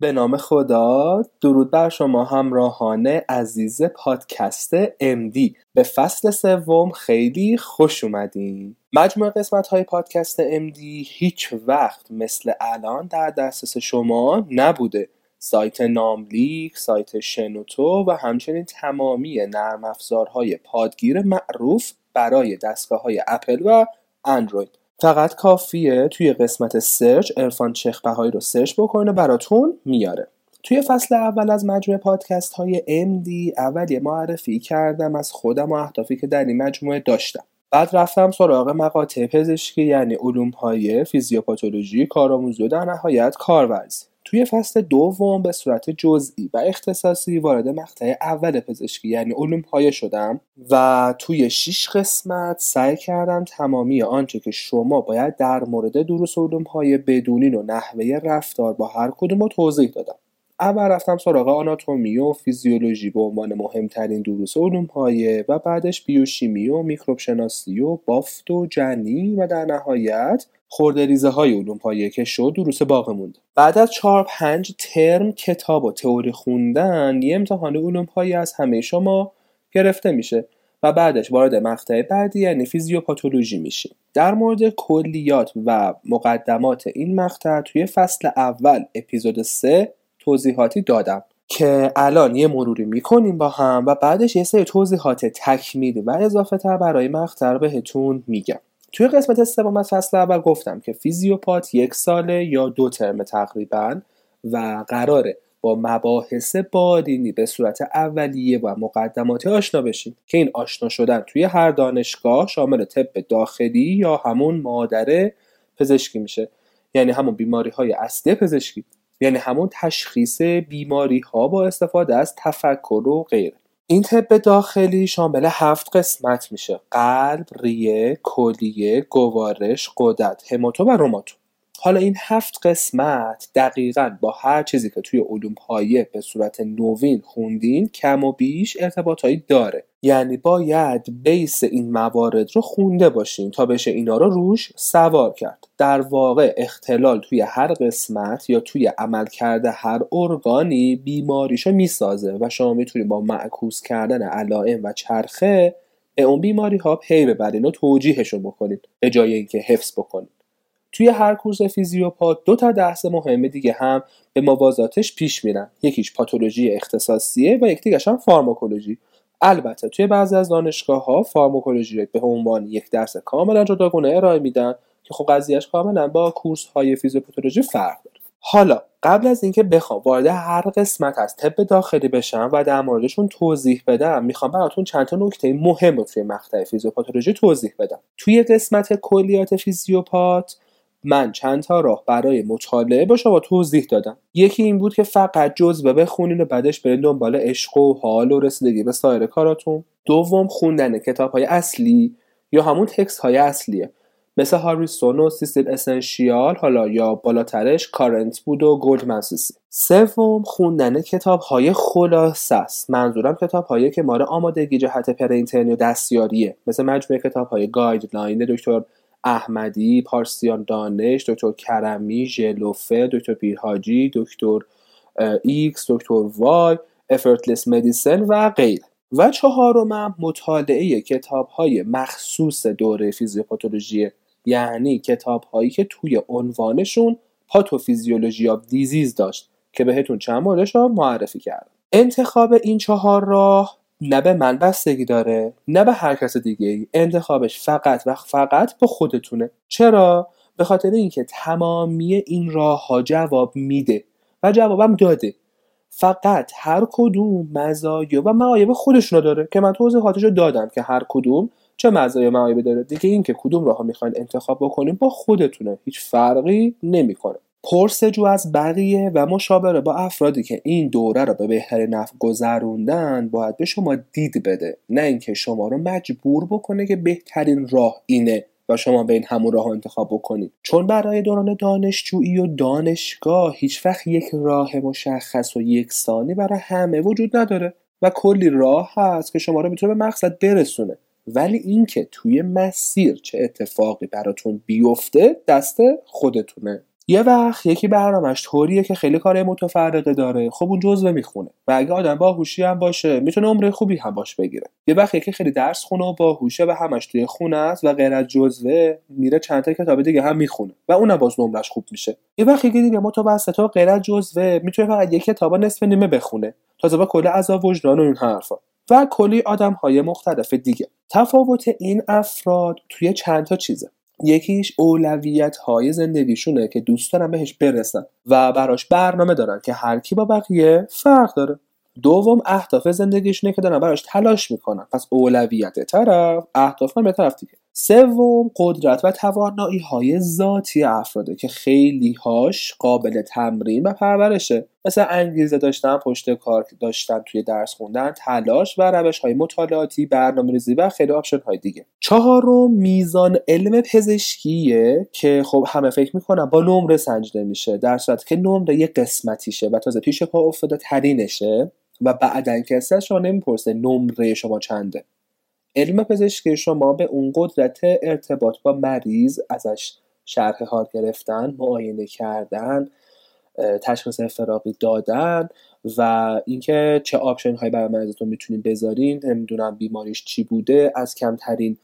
به نام خدا. درود بر شما همراهان عزیز پادکست MD به فصل سوم خیلی خوش اومدین. مجموع قسمت های پادکست MD هیچ وقت مثل الان در دسترس شما نبوده. سایت ناملیک، سایت شنوتو و همچنین تمامی نرم افزارهای پادگیر معروف برای دستگاه های اپل و اندروید. فقط کافیه توی قسمت search عرفان چخبهایی رو search بکنه براتون میاره. توی فصل اول از مجموعه پادکست های MD اول یه معرفی کردم از خودم و اهدافی که در این مجموعه داشتم. بعد رفتم سراغ مقاطع پزشکی یعنی علوم های فیزیوپاتولوژی کارآموزی و در نهایت کارورزی. توی فصل دوم به صورت جزئی و اختصاصی وارد مقطع اول پزشکی یعنی علوم پایه شدم و توی شیش قسمت سعی کردم تمامی آنچه که شما باید در مورد دروس علوم پایه بدونین و نحوه رفتار با هر کدوم رو توضیح دادم. اول رفتم سراغ آناتومی و فیزیولوژی به عنوان مهمترین دروس علوم پایه و بعدش بیوشیمی و میکروب شناسی و بافت و جنی و در نهایت خورده ریزه های علوم پایه که شد دروس باقی مونده. بعد از چهار پنج ترم کتاب و تئوری خوندن یه امتحان علوم پایه از همه شما گرفته میشه و بعدش وارد مقطع بعدی یعنی فیزیوپاتولوژی میشیم. در مورد کلیات و مقدمات این مقطع توی فصل اول اپیزود 3 توضیحاتی دادم. که الان یه مروری می‌کنیم با هم و بعدش یه سری توضیحات تکمیلی و اضافه تر برای مقطع بهتون میگم. توی قسمت سوم از فصل اول گفتم که فیزیوپات یک ساله یا دو ترم تقریبا و قراره با مباحث بادینی به صورت اولیه و مقدماتی آشنا بشیم که این آشنا شدن توی هر دانشگاه شامل طب داخلی یا همون مادر پزشکی میشه. یعنی همون بیماری های اصلی پزشکی. یعنی همون تشخیص بیماری ها با استفاده از تفکر و غیره این طب داخلی شامل هفت قسمت میشه قلب، ریه، کلیه، گوارش، قدرت، هماتو و روماتو. حالا این هفت قسمت دقیقا با هر چیزی که توی علوم پایه به صورت نوین خوندین کم و بیش ارتباطایی داره. یعنی باید بیس این موارد رو خونده باشین تا بشه اینا رو روش سوار کرد. در واقع اختلال توی هر قسمت یا توی عمل کرده هر ارگانی بیماریشو می‌سازه و شما می‌تونید با معکوس کردن علائم و چرخه به اون بیماری ها پی ببرین و توجیهشون بکنید به جای اینکه حفظ بکنید توی هر course فیزیوپات دو تا درس مهم دیگه هم به موازاتش پیش میرن. یکیش پاتولوژی اختصاصیه و یک دیگه هم فارماکولوژی. البته توی بعضی از دانشگاه ها فارماکولوژی رو به عنوان یک درس کاملا جداگونه ارائه میدن که خب قضیهش کاملا با course های فیزیوپاتولوژی فرق داره. حالا قبل از اینکه بخوام وارد هر قسمت از طب داخلی بشم و در موردشون توضیح بدم می‌خوام براتون چند تا نکته مهم رو توی مقطع فیزیوپاتولوژی توضیح بدم. توی قسمت کلیات فیزیوپات من چند تا راه برای مطالعه با شما توضیح دادم. یکی این بود که فقط جزوه بخونین و بعدش برین دنبال عشق و حال و رسیدگی به سایر کاراتون. دوم خوندن کتاب های اصلی یا همون text های اصلیه. مثل هاریسون و Cecil Essentials حالا یا بالاترش Current بود و Goldman سوم خوندن کتاب های خلاصه است. منظورم کتاب هایی که برای آمادگی جهت پره‌انترنی و دستیاریه. مثل مجموعه کتاب های guideline دکتر احمدی، پارسیان دانش، دکتر کرمی، ژلوفه، دکتر پیرهاجی، دکتر X، دکتر Y، Effortless Medicine و غیر. و چهارمم مطالعه کتاب های مخصوص دوره فیزیوپاتولوژی یعنی کتاب هایی که توی عنوانشون Pathophysiology of Disease داشت که بهتون چند موردش رو معرفی کردم. انتخاب این چهار راه نه به من بستگی داره نه به هر کس دیگه ای انتخابش فقط و فقط با خودتونه. چرا؟ به خاطر اینکه تمامی این راه ها جواب میده و جوابم داده. فقط هر کدوم مزایا و معایب خودشونو داره که من توضیحاتشو دادم که هر کدوم چه مزایا معایبی داره. دیگه اینکه کدوم راه می‌خواین انتخاب بکنیم با خودتونه. هیچ فرقی نمی‌کنه. پرسجو از بقیه و مشاوره با افرادی که این دوره رو به بهترین نفع گذروندن باید به شما دید بده. نه اینکه شما رو مجبور بکنه که بهترین راه اینه و شما به این همون راه انتخاب بکنید. چون برای دوران دانشجویی و دانشگاه هیچ وقت یک راه مشخص و یکسانی برای همه وجود نداره و کلی راه هست که شما رو می‌تونه به مقصد برسونه. ولی اینکه توی مسیر چه اتفاقی براتون بیفته دست خودتونه. یه وقت یکی برنامهش طوریه که خیلی کار متفرقه داره. خب اون جزوه می‌خونه. و اگه آدم باهوشی هم باشه می‌تونه عمره خوبی هم باش بگیره. یه وقت یکی خیلی درس خونه و باهوشه و همش توی خونه است و غیر از جزوه میره چند تا کتاب دیگه هم می‌خونه و اونم باز نمرش خوب میشه. یه وقت یکی دیگه متوسط و غیر از جزوه می‌تونه فقط یک کتاب نصف نیمه بخونه. تازه با کل عذاب وجدان و این حرفا. و کلی آدم های مختلف دیگه. تفاوت این افراد توی چند تا چیزه. یکیش اولویت های زندگیشونه که دوست دارن بهش برسن و براش برنامه دارن که هر کی با بقیه فرق داره. دوم اهداف زندگیشونه که دارن براش تلاش می‌کنن. پس اولویت طرف اهداف هم به طرف دیگه. سوم قدرت و توانایی های ذاتی افراده که خیلی هاش قابل تمرین و پرورشه. مثل انگیزه داشتن پشت کار داشتن توی درس خوندن تلاش و روش های مطالعاتی برنامه ریزی و خیلی option های دیگه. چهارم میزان علم پزشکیه که خب همه فکر می‌کنن با نمره سنجیده میشه در صورتی که نمره یه قسمتیشه و تازه پیش پا افتاده ترینشه و بعدا کسی از شما نمی‌پرسه نمره شما چنده. علم پزشکی شما به اون قدرت ارتباط با مریض ازش شرح حال گرفتن معاینه کردن تشخیص افتراقی دادن و اینکه چه آپشن هایی برای مریضتون می‌تونین بذارین نمی‌دونم بیماریش چی بوده از کمترین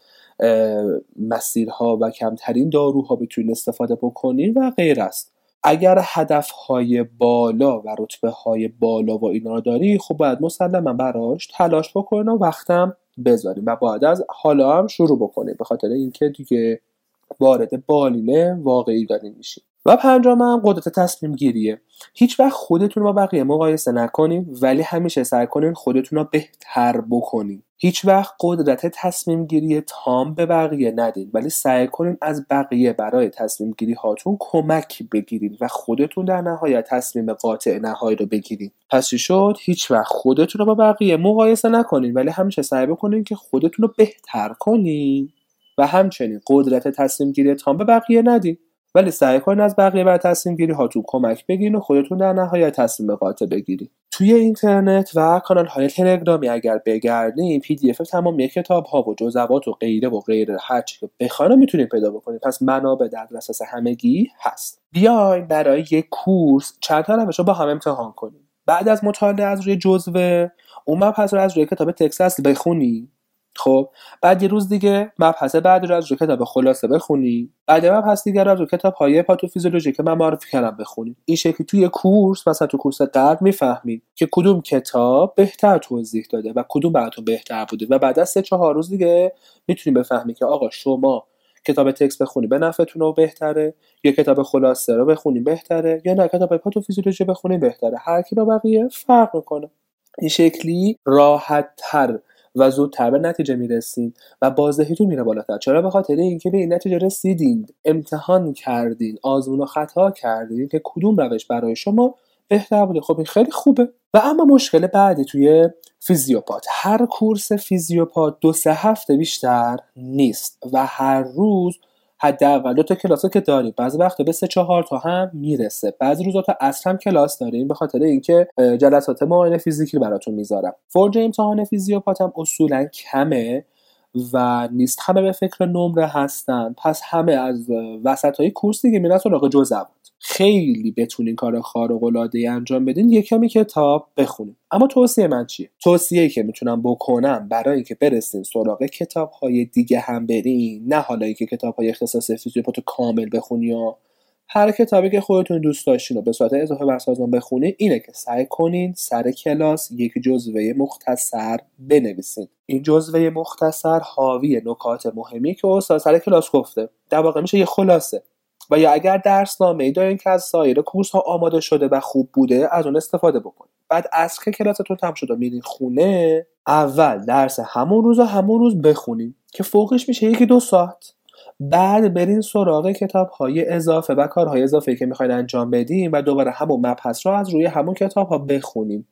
مسیرها و کمترین داروها بتونین استفاده بکنین و غیر است اگر هدف های بالا و رتبه های بالا و اینا داری خب باید مسلما براش تلاش بکنین و وقتم بذاریم و باید از حالا هم شروع بکنیم به خاطر اینکه دیگه وارد بالینه واقعی داریم میشیم. و پنجم هم قدرت تصمیم گیریه. هیچ وقت خودتون با بقیه مقایسه نکنین ولی همیشه سعی کنین خودتون رو بهتر بکنین. هیچ وقت قدرت تصمیم گیری تام به بقیه ندین ولی سعی کنین از بقیه برای تصمیم گیری هاتون کمک بگیرین و خودتون در نهایت تصمیم قاطع نهایی رو بگیرین. پس چی شد؟ هیچ وقت خودتون رو با بقیه مقایسه نکنین ولی همیشه سعی بکنین که خودتون رو بهتر کنین. و همچنین قدرت تصمیم گیری تام به بقیه ندین. ولی سعی کنین از بقیه بر تصمیم گیری هاتون کمک بگیرین و خودتون در نهایت تصمیم قاطع بگیرین. توی اینترنت و کانال های تلگرامی اگر بگردین پی دی اف تمامی کتاب ها و جزوات و غیره و غیره هر چی که بخواین می‌تونید پیدا بکنید پس منابع در دسترس همگی هست. بیاین برای یک کورس چند تا رو با هم امتحان کنیم بعد از مطالعه از روی جزوه اون مبحث رو از روی کتاب تکست بخونی خب بعد یه روز دیگه مبحث بعد رو از رو کتاب خلاصه بخونی. بعد مبحث دیگه رو از رو کتاب های پاتوفیزیولوژی که من معرفی کردم بخونی. این شکلی توی کورس مثلا تو کورس قبل می‌فهمید که کدوم کتاب بهتر توضیح داده و کدوم براتون بهتر بوده و بعد از سه چهار روز دیگه می‌تونی بفهمی که آقا شما کتاب تکست بخونی به نفعتون بهتره یا کتاب خلاصه رو بخونی بهتره یا نه کتاب پاتوفیزیولوژی بخونی بهتره. هر کی با بقیه فرق می‌کنه. این شکلی راحت تر و زودتر به نتیجه می‌رسید و بازدهیتون میره بالاتر. چرا؟ به خاطر اینکه به این نتیجه رسیدین. امتحان کردین. آزمون و خطا کردین که کدوم روش برای شما بهتر بوده. خب این خیلی خوبه. و اما مشکل بعدی توی فیزیوپات. هر کورس فیزیوپات دو سه هفته بیشتر نیست و هر روز حداقل دو تا کلاس که داریم. بعضی وقتا به سه چهار تا هم می‌رسه. بعضی روزا تا اصل هم کلاس داریم به خاطر اینکه جلسات معاینه فیزیکی براتون می‌ذارم. فرج امتحان فیزیوپات هم اصولا کمه. و نیست. همه به فکر نمره هستن. پس همه از وسط های کورس دیگه میرن سراغ جزوات خیلی بتونین کار خارق العاده انجام بدین. یه کمی کتاب بخونین. اما توصیه من چیه؟ توصیه که می‌تونم بکنم برای اینکه برسین سراغ کتاب های دیگه هم برین نه حالا اینکه کتاب های اختصاص فیزیوپاتو کامل بخونی یا هر کتابی که خودتون دوست داشتین و به صورت اضافه بر سازمان بخونین اینه که سعی کنین سر کلاس یک جزوه مختصر بنویسین. این جزوه مختصر حاوی نکات مهمی که استاد سر کلاس گفته. در واقع میشه یه خلاصه. و یا اگر درس نامه دارین که از سایر کورس ها آماده شده و خوب بوده از اون استفاده بکنید بعد از که کلاستون تم شده میرین خونه اول درس همون روز و همون روز بخونین که فوقش میشه یکی دو ساعت. بعد برین سراغ کتاب های اضافه و کارهای اضافه که می‌خواین انجام بدین و دوباره همون مبحث رو از روی همون کتاب ها بخونین.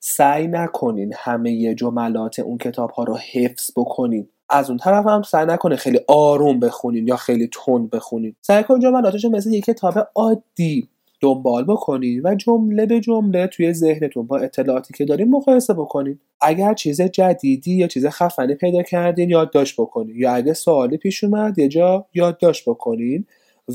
سعی نکنین همه جملات اون کتاب ها رو حفظ بکنین. از اون طرف هم سعی نکنه خیلی آروم بخونین یا خیلی تند بخونین. سعی کن جملاتش مثل یک کتاب عادی دنبال بکنین و جمله به جمله توی ذهنتون با اطلاعاتی که دارین مقایسه بکنین. اگر چیز جدیدی یا چیز خفنی پیدا کردین یادداشت بکنین. یا اگه سوالی پیش اومد یه جا یادداشت بکنین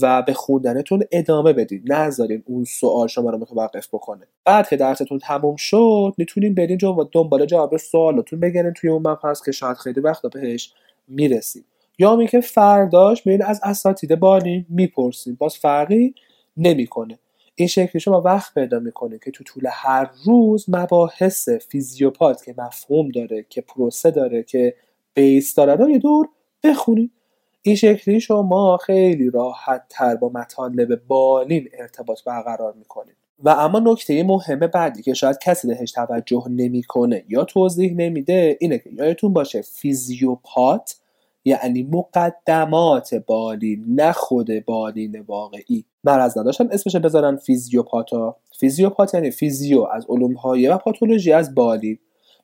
و به خوندنتون ادامه بدین. نذارین اون سوال شما رو متوقف بکنه. بعد که درستون تموم شد می‌تونین برین دنبال جواب سوالاتون بگیرین توی اون مبحث که شاید خیلی وقتا بهش می‌رسید یا می که فرداش میرین از اساتید بانی می‌پرسین. باز فرقی نمی‌کنه. این شکلی شما وقت پیدا می‌کنه که تو طول هر روز مباحث فیزیوپات که مفهوم داره که پروسه داره که base داره رو یه دور بخونید این شکلی شما خیلی راحت تر با مطالب بالین ارتباط برقرار می‌کنید و اما نکته مهم بعدی که شاید کسی بهش توجه نمی‌کنه یا توضیح نمیده اینه که یادتون باشه فیزیوپات یعنی مقدمات بالین نه خود بالین واقعی مرض نداشتن اسمش بذارن فیزیوپاتا. فیزیوپات یعنی فیزیو از علوم و پاتولوژی از بالین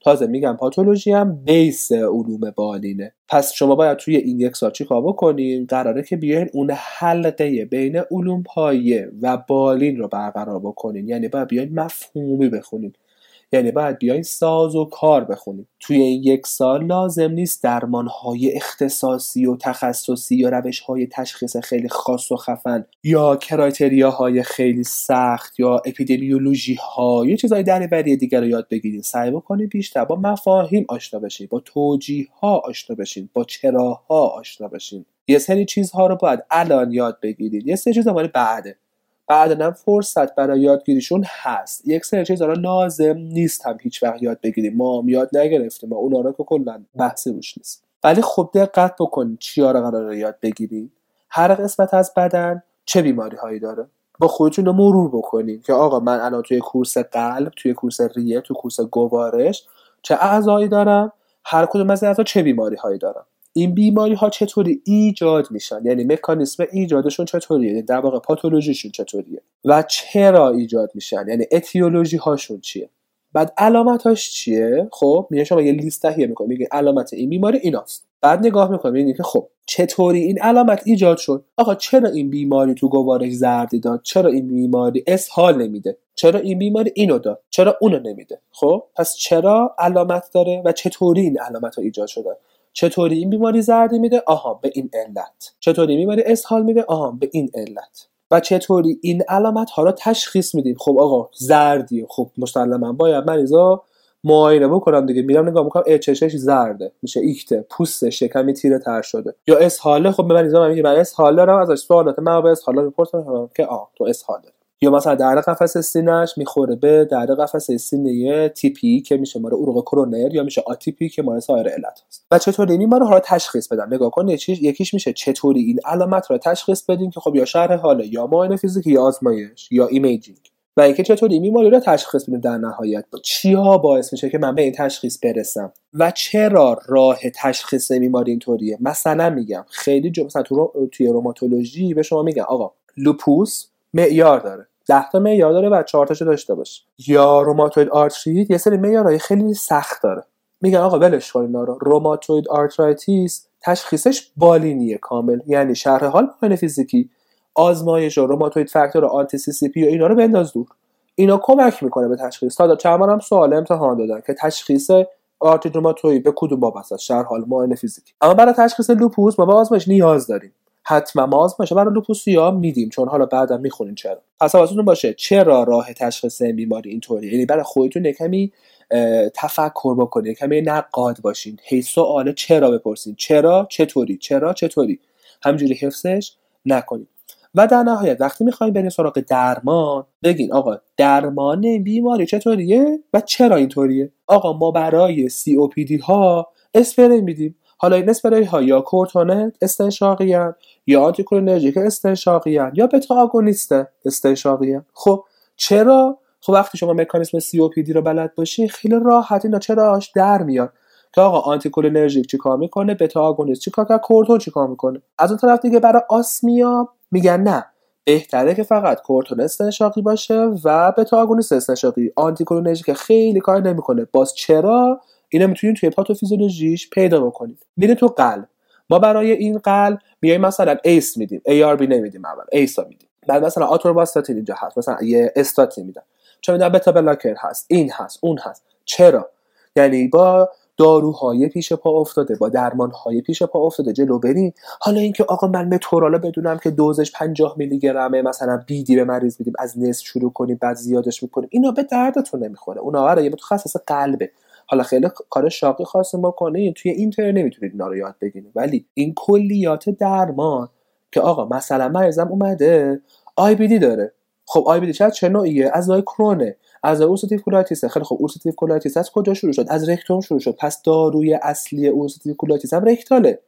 تازه میگم پاتولوژی هم بیس علوم بالینه پس شما باید توی این یک سال چیکار بکنین؟ قراره که بیاین اون حلقه بین علوم پایه و بالین رو برقرار بکنین. یعنی باید بیاین مفهومی بخونین. یعنی باید بیاین ساز و کار بخونیم. توی این یک سال لازم نیست درمانهای اختصاصی و تخصصی یا روشهای تشخیص خیلی خاص و خفن یا کرایتریاهای خیلی سخت یا اپیدمیولوژی ها یا چیزهای دریوری دیگر رو یاد بگیرید سعی بکنید بیشتر با مفاهیم آشنا بشین با توجیه ها آشنا بشین با چراها آشنا بشین. یه سری چیزها رو باید الان یاد بگیرید یه سری چیزها مال بعده. بعدا فرصت برای یادگیریشون هست. یک سری چیزا لازم نیست هم هیچ وقت یاد بگیریم. ما یاد نگرفتیم ما اونا رو که کلا بحثی روش نیست. ولی خب دقت بکنید چیا رو قرار یاد بگیریم هر قسمت از بدن چه بیماری هایی داره؟ با خودتون رو مرور بکنید که آقا من الان توی کورس قلب توی کورس ریه توی کورس گوارش چه اعضایی دارم؟ هر کدوم از این چه بیماری هایی دارم؟ این بیماری ها چطوری ایجاد میشن؟ یعنی مکانیسم ایجادشون چطوریه؟ یعنی در واقع پاتولوژیشون چطوریه؟ و چرا ایجاد میشن؟ یعنی اتیولوژی هاشون چیه؟ بعد علامتاش چیه؟ خب میگه شما یه لیست تهیه می‌کنی میگه علامت این بیماری ایناست. بعد نگاه می‌کنی میگه که خب چطوری این علامت ایجاد شد؟ آقا چرا این بیماری تو گوارش زردی داد؟ چرا این بیماری اسهال نمیده؟ چرا این بیماری اینو داد؟ چرا اونو نمیده؟ خب پس چرا علامت داره و چطوری این علامت ها ایجاد شده چطوری این بیماری زردی میده؟ آها به این علت. چطوری بیماری اسهال میده؟ آها به این علت. و چطوری این علامت ها را تشخیص میدیم؟ خب آقا زردی خب مسلما باید مریضا معاینه بکنم دیگه. میرم نگاه می‌کنم ای چشش زرده. میشه ایکتر پوست شکمی تیره تر شده. یا اسهاله؟ خب به مریضا میگه من اسهال دارم ازش سوالات من به اسهال می‌پرسم. که آه تو اسهال یا مثلا درد قفس سینه‌ش می‌خوره به درد قفس سینه تیپیکه میشه مال عروق کرونر یا میشه آتیپیکه مال سایر علت هست. و چطوری این رو ها تشخیص بدم نگاه کن یکیش میشه چطوری این علامت رو تشخیص بدیم که خب یا شرح حاله یا معاینه فیزیکی یا آزمایش یا imaging. و اینکه چطوری این بیماری رو تشخیص بدیم در نهایت. چیا باعث میشه که من به این تشخیص برسم؟ و چرا راه تشخیص بیماری اینطوریه؟ مثلا میگم خیلی جو مثلا تو توی روماتولوژی به شما میگن آقا لوپوس معیار داره. 10 تا معیار داره و 4 تاشو داشته باشه یا روماتوید آرتریت یه سری معیارهای خیلی سخت داره. میگن آقا ولش کن اینا رو. rheumatoid arthritis تشخیصش بالینیه کامل. یعنی شرح حال معاینه فیزیکی. آزمایش و rheumatoid factor و anti-CCP و اینا رو بنداز دور. اینا کمک می‌کنه به تشخیص. تا چند هم سوال امتحان دادن که تشخیص آرتریت روماتوید به کدوم باب است؟ شرح حال معاینه فیزیکی. اما برای تشخیص لوپوس ما به آزمایش نیاز داریم. حتما ما آزمایش برای لوپوسیا میدیم چون حالا بعدا می‌خونین چرا. پس حواستون باشه چرا راه تشخیص بیماری اینطوری؟ یعنی برای خودتون کمی تفکر بکنید کمی نقاد باشین. هی سوال چرا بپرسین؟ چرا؟ چطوری؟ چرا؟ چطوری؟ همجوری حفظش نکنید. و در نهایت وقتی می‌خوایم بریم سراغ درمان بگین آقا درمان بیماری چطوریه و چرا اینطوریه؟ آقا ما برای COPD ها اسپری میدیم. حالا این اسپری ها یا کورتون استنشاقی یا anticholinergic استنشاقی یا beta agonist استنشاقی خب چرا؟ خب وقتی شما مکانیسم COPD رو بلد باشی خیلی راحت اینا چراش در میاد. که آقا anticholinergic چیکار می‌کنه؟ beta agonist چیکار کنه کورتون چیکار می‌کنه؟ از اون طرف دیگه برای آسمیا میگن نه. بهتره که فقط کورتون استنشاقی باشه و beta agonist استنشاقی. anticholinergic خیلی کار نمی‌کنه. باز چرا؟ اینا می‌تونید توی پاتوفیزیولوژیش پیدا بکنید. میره تو قلب. ما برای این قلب میایم مثلا ACE میدیم. بی نمیدیم اول. ACE ها میدیم. بعد مثلا آتورواستاتین اینجا هست. مثلا یه استاتین میدن. چون میدن بتا بلاکر هست. این هست. اون هست. چرا؟ یعنی با داروهای پیش پا افتاده با درمانهای پیش پا افتاده جلو بریم حالا اینکه آقا من متورالا بدونم که دوزش 50 میلی گرمه مثلا بیدی به مریض میدیم. از نصف شروع کنیم بعد زیادش می‌کنیم. اینا به دردتون نمی‌خوره. اونا یه متخصص قلبه. حالا خیلی کار شاقی خواستیم بکنید توی اینتر نمی‌تونید اینا رو یاد بگیرید. ولی این کلیات درمان که آقا مثلا مریضم اومده IBD داره. خب آی بی دی چه نوعیه؟ از نوع کرونه. از ulcerative colitis خیلی خب ulcerative colitis از کجا شروع شد؟ از رکتوم شروع شد. پس داروی اصلی ulcerative colitis هم رکتاله.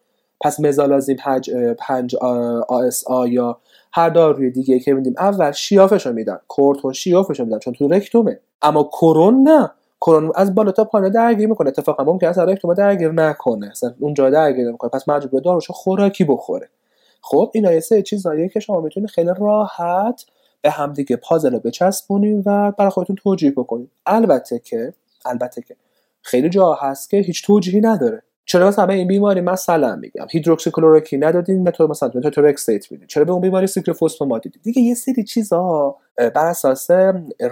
پس مزالازین 5 5 ASA یا هر داروی دیگه که میدیم اول شیافش رو میدن. کورتون شیافش رو میدن چون تو رکتومه. اما کرون نه. کرون از بالا تا پایین درگیر می‌کنه. اتفاقا ممکن است رکتوم درگیر نکنه. اصلا اونجا درگیر نمی‌کنه. پس مجبور داروشو خوراکی بخوره. خب اینا یه سه چیزاییه که شما می‌تونید خیلی راحت به همدیگه پازل رو بچسبونیم و برای خودتون توجیه بکنیم البته که البته که خیلی جا هست که هیچ توجیهی نداره. چرا مثلا این بیماری مثلا میگم؟ هیدروکسیکلوروکین ندادین متو مثلا متوترکسیت میدین. چرا به اون بیماری سیکلوفوسفامید دیگه یه سری چیزا بر اساس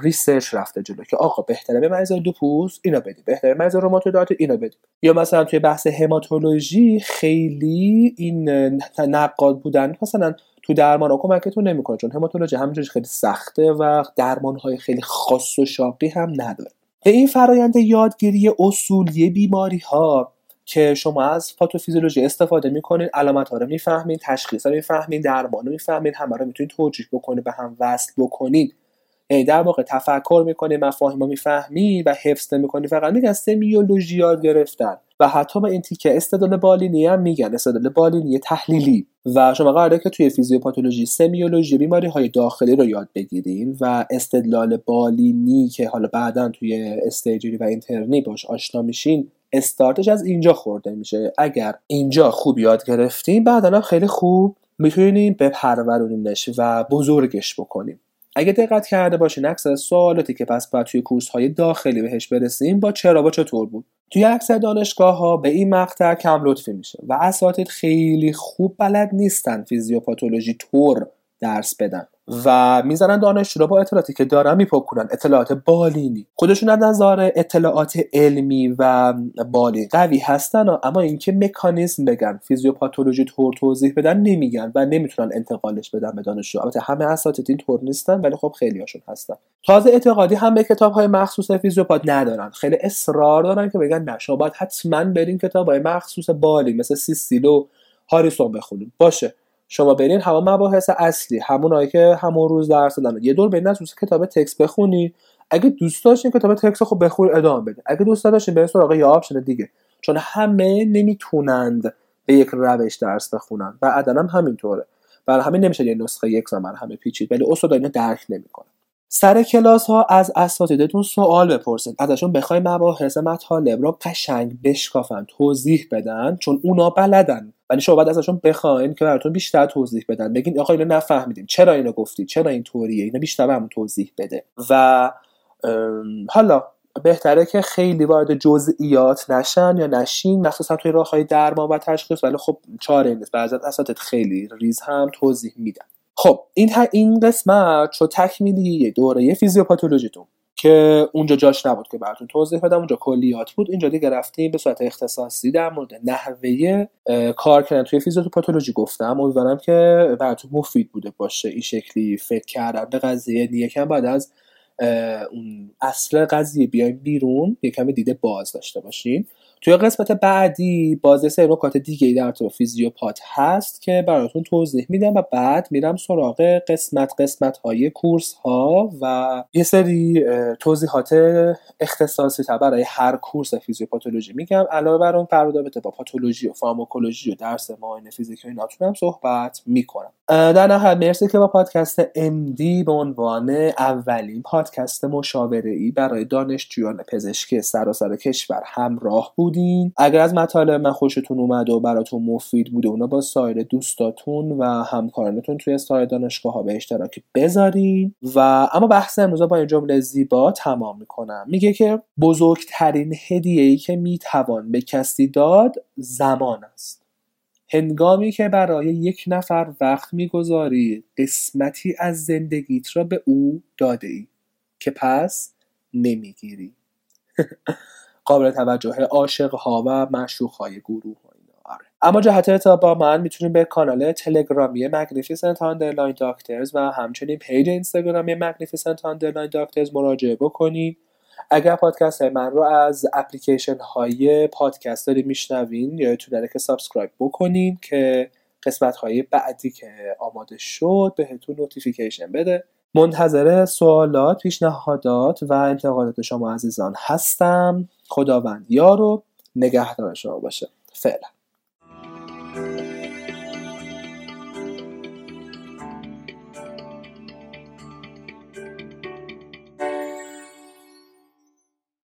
research رفته جلو که آقا بهتره به مریضای لوپوس اینا بدید بهتره مریض روماتوید اینا بدید یا مثلا توی بحث هماتولوژی خیلی این نقاد بودن مثلا تو درمان ها کمکتون نمی‌کنه چون هماتولوژی همینجوری خیلی سخته و درمان های خیلی خاص و شاقی هم نداره. به این فرایند یادگیری اصولی بیماری ها که شما از پاتوفیزیولوژی استفاده می‌کنید علامت ها رو می‌فهمید تشخیص رو می‌فهمید درمان رو می‌فهمید همه رو می‌تونید توجیه بکنید به هم وصل بکنید یعنی در واقع تفکر می‌کنی مفاهیم رو می‌فهمی و حفظ نمی‌کنی فقط میگن سمیولوژی یاد گرفتن و حتی به این تیکه استدلال بالینی هم میگن. استدلال بالینی تحلیلی. و شما قراره که توی فیزیوپاتولوژی سمیولوژی بیماری های داخلی رو یاد بگیریم و استدلال بالینی که حالا بعدا توی استیجری و اینترنی باش آشنا میشین استارتش از اینجا خورده میشه. اگر اینجا خوب یاد گرفتیم بعدا خیلی خوب می‌تونیم بپرورونیمش و بزرگش بکنیم. اگه دقت کرده باشین اکثر سوالاتی که پس باید توی کورس های داخلی بهش برسیم با چرا با چطور بود؟ توی اکثر دانشگاه ها به این مقطع کم لطفی میشه و اساتید خیلی خوب بلد نیستن فیزیوپاتولوژی طور درس بدن. و می‌زنن دانشجو رو با اطلاعاتی که دارن میپکنن اطلاعات بالینی خودشون از نظر اطلاعات علمی و بالی قوی هستن اما اینکه مکانیزم بگن فیزیوپاتولوژی طور توضیح بدن نمیگن و نمی‌تونن انتقالش بدن به دانشجو. البته همه اساتید این طور نیستن ولی خب خیلی هاشون هستن. تازه اعتقادی هم به کتاب های مخصوص فیزیوپات ندارن. خیلی اصرار دارن که بگن نه باید حتما برین کتاب های مخصوص بالی مثل سیسیلو هاریسون بخونید باشه. شما برین همه مباحث اصلی همونایی که همون روز درس دادن یه دور برین از کتاب تکس بخونید اگه دوست داشتین کتاب تکس خب بخون ادامه بده. اگه دوست داشتین برین سراغ یه option دیگه. چون همه نمی‌تونند به یک روش درس بخونن. و عدن هم همینطوره. برای همین نمیشه یه نسخه یکسان برا همه پیچید. ولی استاد اینو درک نمی‌کنه. سر کلاس ها از اساتیدتون سوال بپرسید ازشون بخوای مباحث مطالب رو قشنگ بشکافن توضیح بدن. چون اونا بلدن. ولی شما باید ازشون بخواین که براتون بیشتر توضیح بدن. بگین آقا اینو نفهمیدیم. چرا اینو گفتی چرا این طوریه؟ اینو بیشتر بهمون توضیح بده. و حالا بهتره که خیلی وارد جزئیات نشن یا نشین. مخصوصا توی راه های درمان و تشخیص. ولی خب چاره نیست. بعضی اساتید خیلی ریز هم توضیح میدن. خب این این قسمت شد تکمیلی دوره فیزیوپاتولوژیتون. که اونجا جاش نبود که براتون توضیح بدم اونجا کلیات بود. اینجا دیگه رفتیم به صورت اختصاصی در مورد نحوه کار کردن. توی فیزیوپاتولوژی گفتم. امیدوارم که براتون مفید بوده باشه این شکلی فکر کردم به قضیه یکم بعد از اون اصل قضیه بیایم بیرون یکم دیده باز داشته باشین. توی قسمت بعدی باز سه نکات دیگه در تو فیزیوپات هست که براتون توضیح میدم و بعد میرم سراغ قسمت قسمت های کورس ها و یه سری توضیحات اختصاصی تا برای هر کورس فیزیوپاتولوژی میگم. علاوه بر اون پردابط با پاتولوژی و فارماکولوژی و درس معاینه فیزیکی و هم صحبت می‌کنم. در نهایت مرسی که با پادکست MD به عنوان اولین پادکست مشاوره ای برای دانشجویان پزشکی سراسر کشور همراه بودین. اگر از مطالب من خوشتون اومد و براتون مفید بوده اونا با سایر دوستاتون و همکارانتون توی سایر دانشگاه ها به اشتراک بذارین. و اما بحث امروز با این جمله زیبا تمام می‌کنم. میگه که بزرگترین هدیه ای که می‌توان به کسی داد زمان است. هنگامی که برای یک نفر وقت می‌گذاری قسمتی از زندگیت را به او داده ای که پس نمی‌گیری. قابل توجه عاشق ها و مشروط های گروه آره. اما جهت ارتباط با من می‌تونید به کانال تلگرامی magnificent underline doctors و همچنین پیج اینستاگرامی magnificent underline doctors مراجعه بکنید. اگر پادکست های من رو از اپلیکیشن های پادکست دارین میشنوین یادتون که subscribe بکنین که قسمت های بعدی که آماده شد بهتون notification بده. منتظر سوالات پیشنهادات و انتقادات شما عزیزان هستم. خداوند یارو نگهدار شما باشه. فعلا.